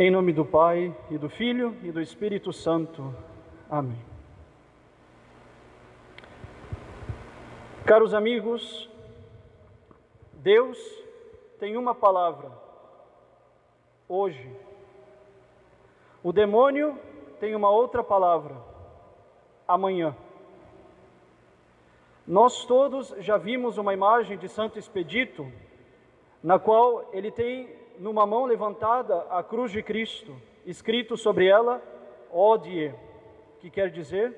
Em nome do Pai, e do Filho, e do Espírito Santo. Amém. Caros amigos, Deus tem uma palavra, hoje. O demônio tem uma outra palavra, amanhã. Nós todos já vimos uma imagem de Santo Expedito, na qual ele tem numa mão levantada a cruz de Cristo, escrito sobre ela Odie, que quer dizer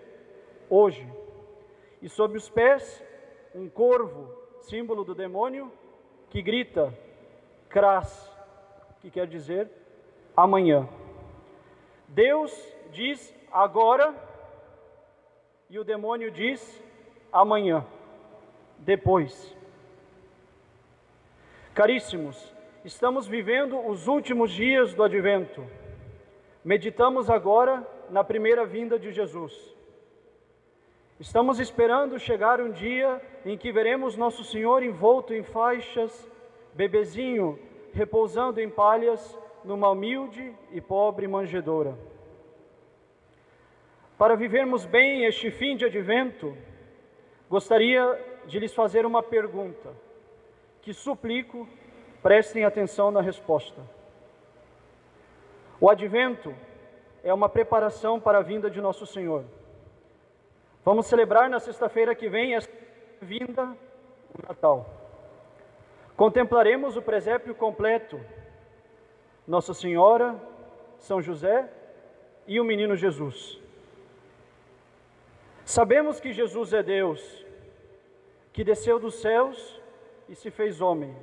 hoje. E sob os pés um corvo, símbolo do demônio, que grita Cras, que quer dizer amanhã. Deus diz agora e o demônio diz amanhã, depois. Caríssimos, Estamos vivendo os últimos dias do advento. Meditamos agora na primeira vinda de Jesus. Estamos esperando chegar um dia em que veremos Nosso Senhor envolto em faixas, bebezinho repousando em palhas numa humilde e pobre manjedoura. Para vivermos bem este fim de advento, gostaria de lhes fazer uma pergunta que suplico Prestem atenção na resposta. O advento é uma preparação para a vinda de nosso Senhor. Vamos celebrar na sexta-feira que vem esta vinda, o Natal. Contemplaremos o presépio completo, Nossa Senhora, São José e o menino Jesus. Sabemos que Jesus é Deus, que desceu dos céus e se fez homem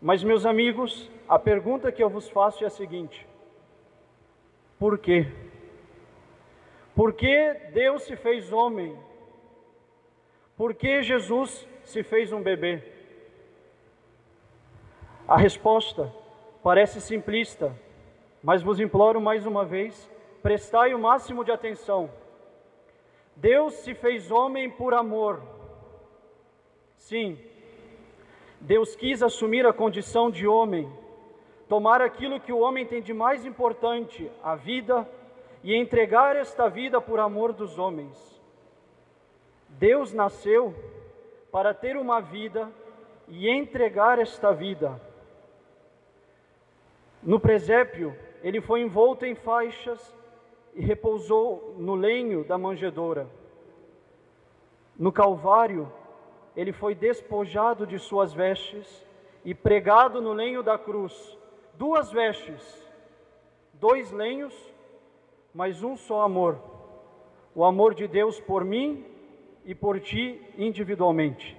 mas, meus amigos, a pergunta que eu vos faço é a seguinte: por quê? Por que Deus se fez homem? Por que Jesus se fez um bebê? A resposta parece simplista, mas vos imploro mais uma vez, prestai o máximo de atenção. Deus se fez homem por amor. Sim, Deus quis assumir a condição de homem, tomar aquilo que o homem tem de mais importante, a vida, e entregar esta vida por amor dos homens. Deus nasceu para ter uma vida e entregar esta vida. No presépio, ele foi envolto em faixas e repousou no lenho da manjedoura. No Calvário, ele foi despojado de suas vestes e pregado no lenho da cruz. Duas vestes, dois lenhos, mas um só amor. O amor de Deus por mim e por ti individualmente.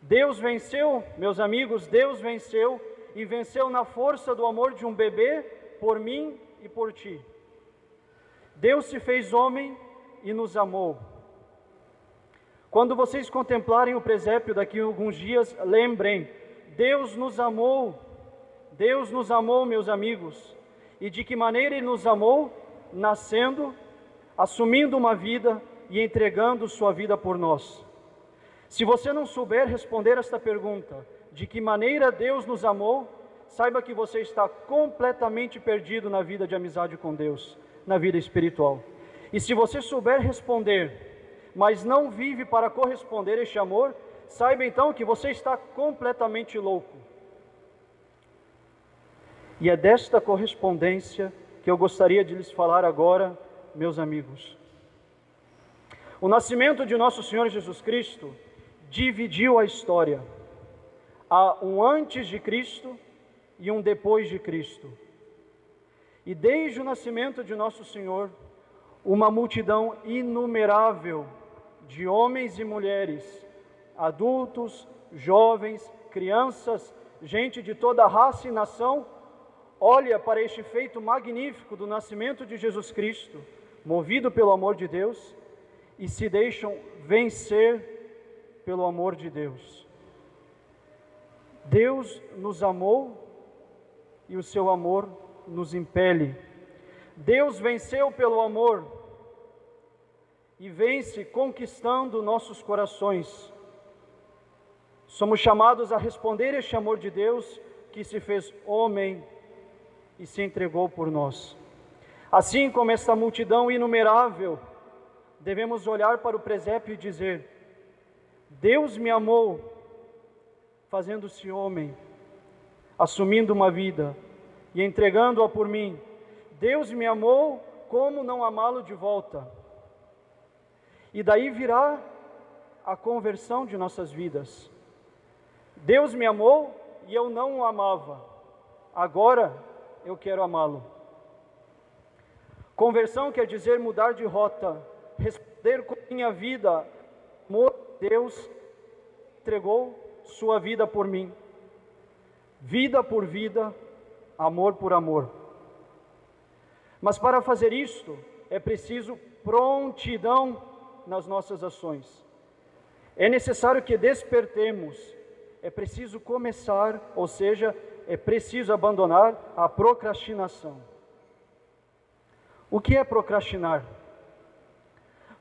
Deus venceu, meus amigos, Deus venceu e venceu na força do amor de um bebê por mim e por ti. Deus se fez homem e nos amou. Quando vocês contemplarem o presépio daqui a alguns dias, lembrem: Deus nos amou, Deus nos amou, meus amigos. E de que maneira Ele nos amou? Nascendo, assumindo uma vida e entregando sua vida por nós. Se você não souber responder esta pergunta, de que maneira Deus nos amou, saiba que você está completamente perdido na vida de amizade com Deus, na vida espiritual. E se você souber responder, mas não vive para corresponder a este amor, saiba então que você está completamente louco. E é desta correspondência que eu gostaria de lhes falar agora, meus amigos. O nascimento de nosso Senhor Jesus Cristo dividiu a história. Há um antes de Cristo e um depois de Cristo. E desde o nascimento de nosso Senhor, uma multidão inumerável de homens e mulheres, adultos, jovens, crianças, gente de toda raça e nação, olha para este feito magnífico do nascimento de Jesus Cristo, movido pelo amor de Deus, e se deixam vencer pelo amor de Deus. Deus nos amou e o seu amor nos impele. Deus venceu pelo amor e vence conquistando nossos corações. Somos chamados a responder este amor de Deus que se fez homem e se entregou por nós. Assim como esta multidão inumerável, devemos olhar para o presépio e dizer: Deus me amou, fazendo-se homem, assumindo uma vida e entregando-a por mim. Deus me amou, como não amá-lo de volta? E daí virá a conversão de nossas vidas. Deus me amou e eu não o amava. Agora eu quero amá-lo. Conversão quer dizer mudar de rota, responder com minha vida. Amor, Deus entregou sua vida por mim. Vida por vida, amor por amor. Mas para fazer isto, é preciso prontidão nas nossas ações. É necessário que despertemos, é preciso começar, ou seja, é preciso abandonar a procrastinação. O que é procrastinar?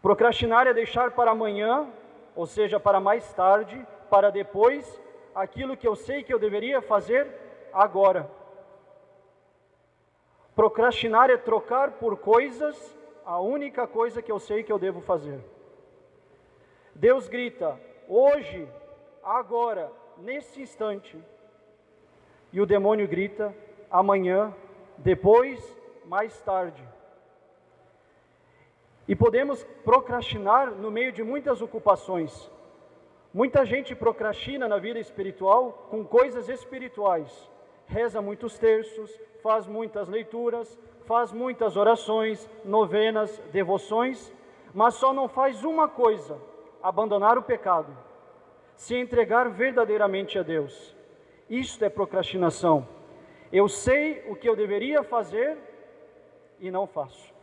Procrastinar é deixar para amanhã, ou seja, para mais tarde, para depois, aquilo que eu sei que eu deveria fazer agora. Procrastinar é trocar por coisas a única coisa que eu sei que eu devo fazer. Deus grita: hoje, agora, nesse instante. E o demônio grita: amanhã, depois, mais tarde. E podemos procrastinar no meio de muitas ocupações. Muita gente procrastina na vida espiritual com coisas espirituais. Reza muitos terços, faz muitas leituras, faz muitas orações, novenas, devoções, mas só não faz uma coisa: abandonar o pecado, se entregar verdadeiramente a Deus. Isto é procrastinação. Eu sei o que eu deveria fazer e não faço.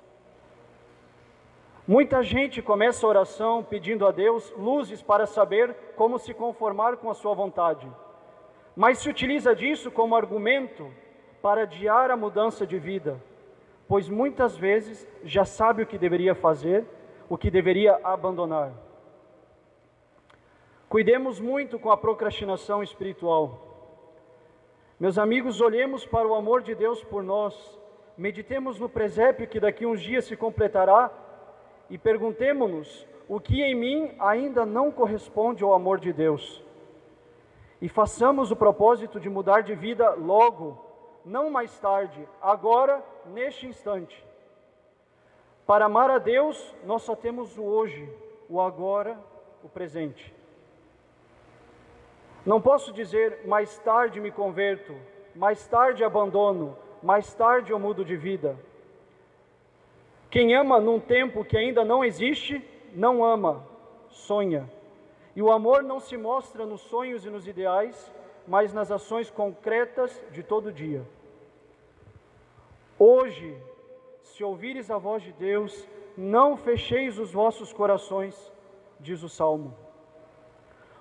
Muita gente começa a oração pedindo a Deus luzes para saber como se conformar com a sua vontade, mas se utiliza disso como argumento para adiar a mudança de vida, pois muitas vezes já sabe o que deveria fazer, o que deveria abandonar. Cuidemos muito com a procrastinação espiritual. Meus amigos, olhemos para o amor de Deus por nós, meditemos no presépio que daqui uns dias se completará e perguntemo-nos o que em mim ainda não corresponde ao amor de Deus. E façamos o propósito de mudar de vida logo, não mais tarde, agora, neste instante. Para amar a Deus, nós só temos o hoje, o agora, o presente. Não posso dizer mais tarde me converto, mais tarde abandono, mais tarde eu mudo de vida. Quem ama num tempo que ainda não existe, não ama, sonha. E o amor não se mostra nos sonhos e nos ideais, mas nas ações concretas de todo dia. Hoje, se ouvires a voz de Deus, não fecheis os vossos corações, diz o Salmo.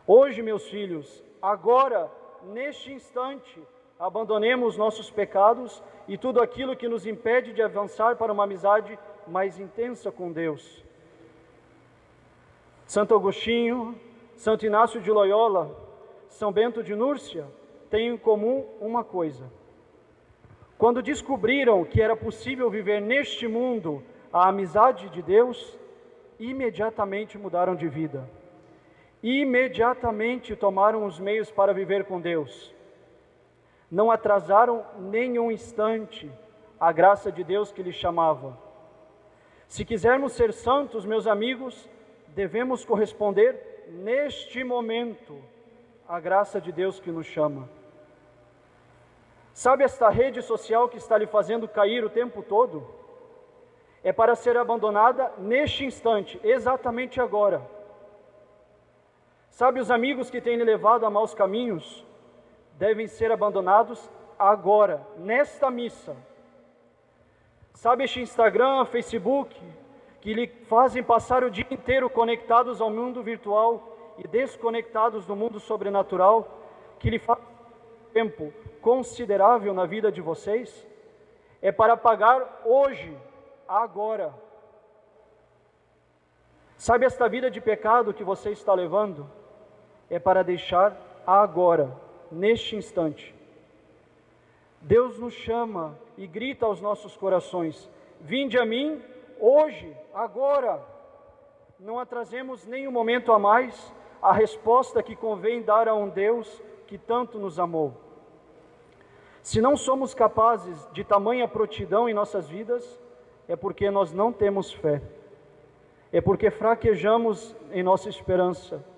Hoje, meus filhos, agora, neste instante, abandonemos nossos pecados e tudo aquilo que nos impede de avançar para uma amizade mais intensa com Deus. Santo Agostinho, Santo Inácio de Loyola, São Bento de Núrcia têm em comum uma coisa. Quando descobriram que era possível viver neste mundo a amizade de Deus, imediatamente mudaram de vida imediatamente tomaram os meios para viver com Deus. Não atrasaram nem um instante a graça de Deus que lhes chamava. Se quisermos ser santos, meus amigos, devemos corresponder neste momento à graça de Deus que nos chama. Sabe esta rede social que está lhe fazendo cair o tempo todo? É para ser abandonada neste instante, exatamente agora. Sabe, os amigos que têm levado a maus caminhos devem ser abandonados agora, nesta missa. Sabe, este Instagram, Facebook, que lhe fazem passar o dia inteiro conectados ao mundo virtual e desconectados do mundo sobrenatural, que lhe faz tempo considerável na vida de vocês, é para pagar hoje, agora. Sabe esta vida de pecado que você está levando? É para deixar agora, neste instante. Deus nos chama e grita aos nossos corações: Vinde a mim, hoje, agora. Não atrasemos nem um momento a mais a resposta que convém dar a um Deus que tanto nos amou. Se não somos capazes de tamanha prontidão em nossas vidas, é porque nós não temos fé, é porque fraquejamos em nossa esperança,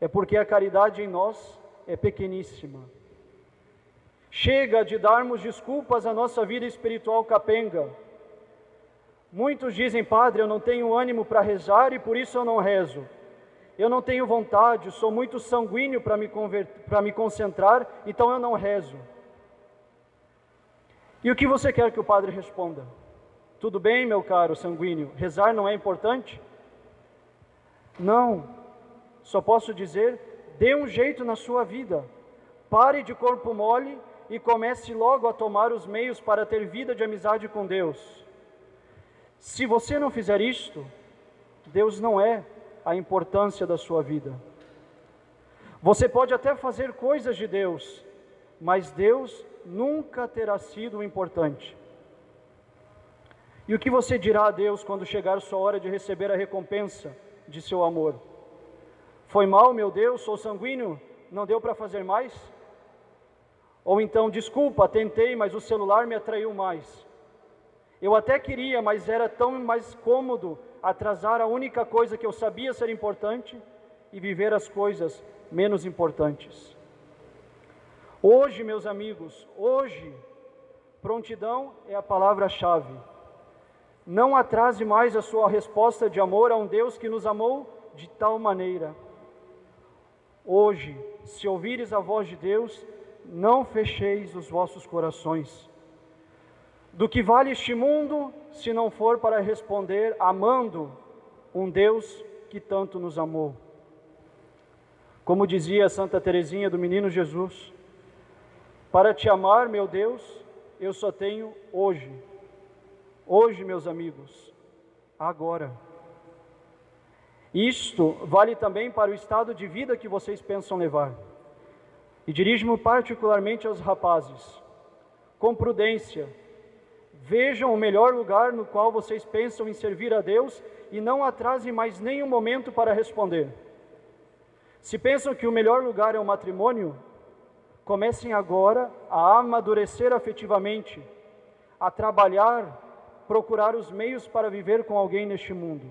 é porque a caridade em nós é pequeníssima. Chega de darmos desculpas à nossa vida espiritual capenga. Muitos dizem, Padre, eu não tenho ânimo para rezar e por isso eu não rezo. Eu não tenho vontade, sou muito sanguíneo para me, me concentrar, então eu não rezo. E o que você quer que o padre responda? Tudo bem, meu caro sanguíneo, rezar não é importante? Não, só posso dizer: dê um jeito na sua vida, pare de corpo mole e comece logo a tomar os meios para ter vida de amizade com Deus. Se você não fizer isto, Deus não é a importância da sua vida. Você pode até fazer coisas de Deus, mas Deus nunca terá sido importante. E o que você dirá a Deus quando chegar sua hora de receber a recompensa de seu amor? Foi mal, meu Deus, sou sanguíneo, não deu para fazer mais? Ou então, desculpa, tentei, mas o celular me atraiu mais. Eu até queria, mas era tão mais cômodo atrasar a única coisa que eu sabia ser importante e viver as coisas menos importantes. Hoje, meus amigos, hoje, prontidão é a palavra-chave. Não atrase mais a sua resposta de amor a um Deus que nos amou de tal maneira. Hoje, se ouvires a voz de Deus, não fecheis os vossos corações do que vale este mundo se não for para responder amando um Deus que tanto nos amou? Como dizia Santa Teresinha do Menino Jesus, para te amar, meu Deus, eu só tenho hoje. Hoje, meus amigos, agora. Isto vale também para o estado de vida que vocês pensam levar. E dirijo-me particularmente aos rapazes. Com prudência, Vejam o melhor lugar no qual vocês pensam em servir a Deus e não atrasem mais nenhum momento para responder. Se pensam que o melhor lugar é o matrimônio, comecem agora a amadurecer afetivamente, a trabalhar, procurar os meios para viver com alguém neste mundo.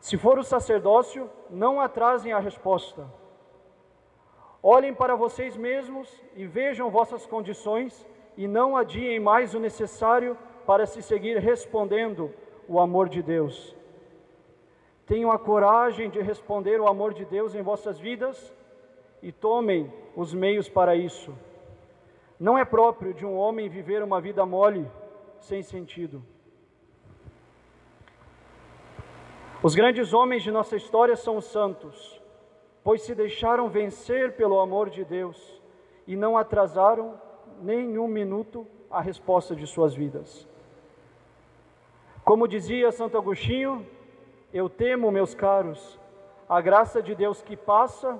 Se for o sacerdócio, não atrasem a resposta. Olhem para vocês mesmos e vejam vossas condições e não adiem mais o necessário para se seguir respondendo o amor de Deus. Tenham a coragem de responder o amor de Deus em vossas vidas e tomem os meios para isso. Não é próprio de um homem viver uma vida mole, sem sentido. Os grandes homens de nossa história são os santos, pois se deixaram vencer pelo amor de Deus e não atrasaram nenhum minuto a resposta de suas vidas. Como dizia Santo Agostinho, eu temo, meus caros, a graça de Deus que passa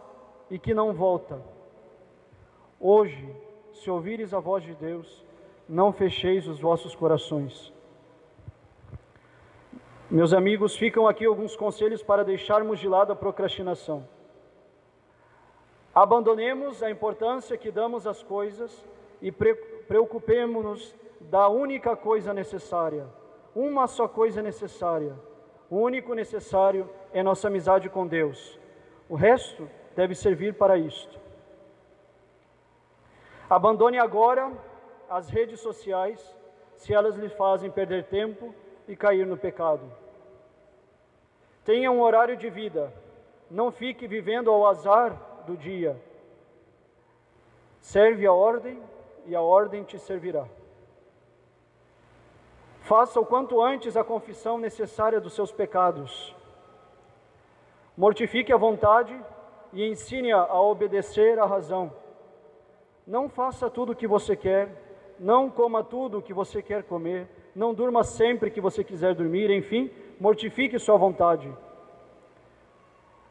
e que não volta. Hoje, se ouvires a voz de Deus, não fecheis os vossos corações. Meus amigos, ficam aqui alguns conselhos para deixarmos de lado a procrastinação. Abandonemos a importância que damos às coisas e preocupemos-nos da única coisa necessária, uma só coisa necessária. O único necessário é nossa amizade com Deus. O resto deve servir para isto. Abandone agora as redes sociais, se elas lhe fazem perder tempo e cair no pecado. Tenha um horário de vida, não fique vivendo ao azar do dia. Serve a ordem e a ordem te servirá. Faça o quanto antes a confissão necessária dos seus pecados. Mortifique a vontade e ensine-a a obedecer à razão. Não faça tudo o que você quer, não coma tudo o que você quer comer, não durma sempre que você quiser dormir, enfim, mortifique sua vontade.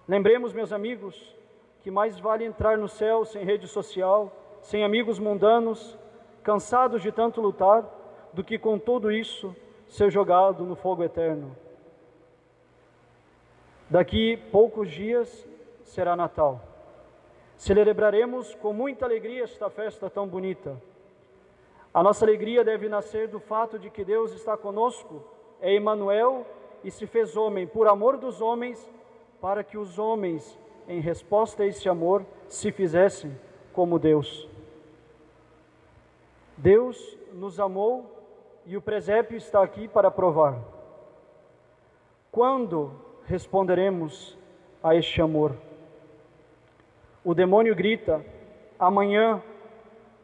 Lembremos, meus amigos, que mais vale entrar no céu sem rede social sem amigos mundanos, cansados de tanto lutar, do que com tudo isso ser jogado no fogo eterno. Daqui poucos dias será Natal. Celebraremos com muita alegria esta festa tão bonita. A nossa alegria deve nascer do fato de que Deus está conosco, é Emmanuel e se fez homem por amor dos homens, para que os homens, em resposta a esse amor, se fizessem como Deus. Deus nos amou e o presépio está aqui para provar. Quando responderemos a este amor? O demônio grita, amanhã,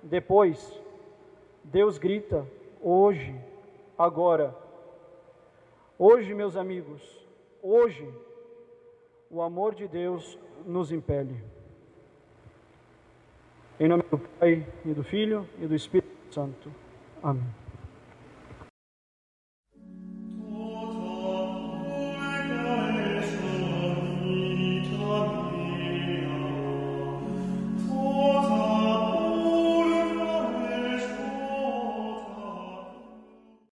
depois. Deus grita, hoje, agora. Hoje, meus amigos, hoje, o amor de Deus nos impele. Em nome do Pai, e do Filho e do Espírito Santo. Amém.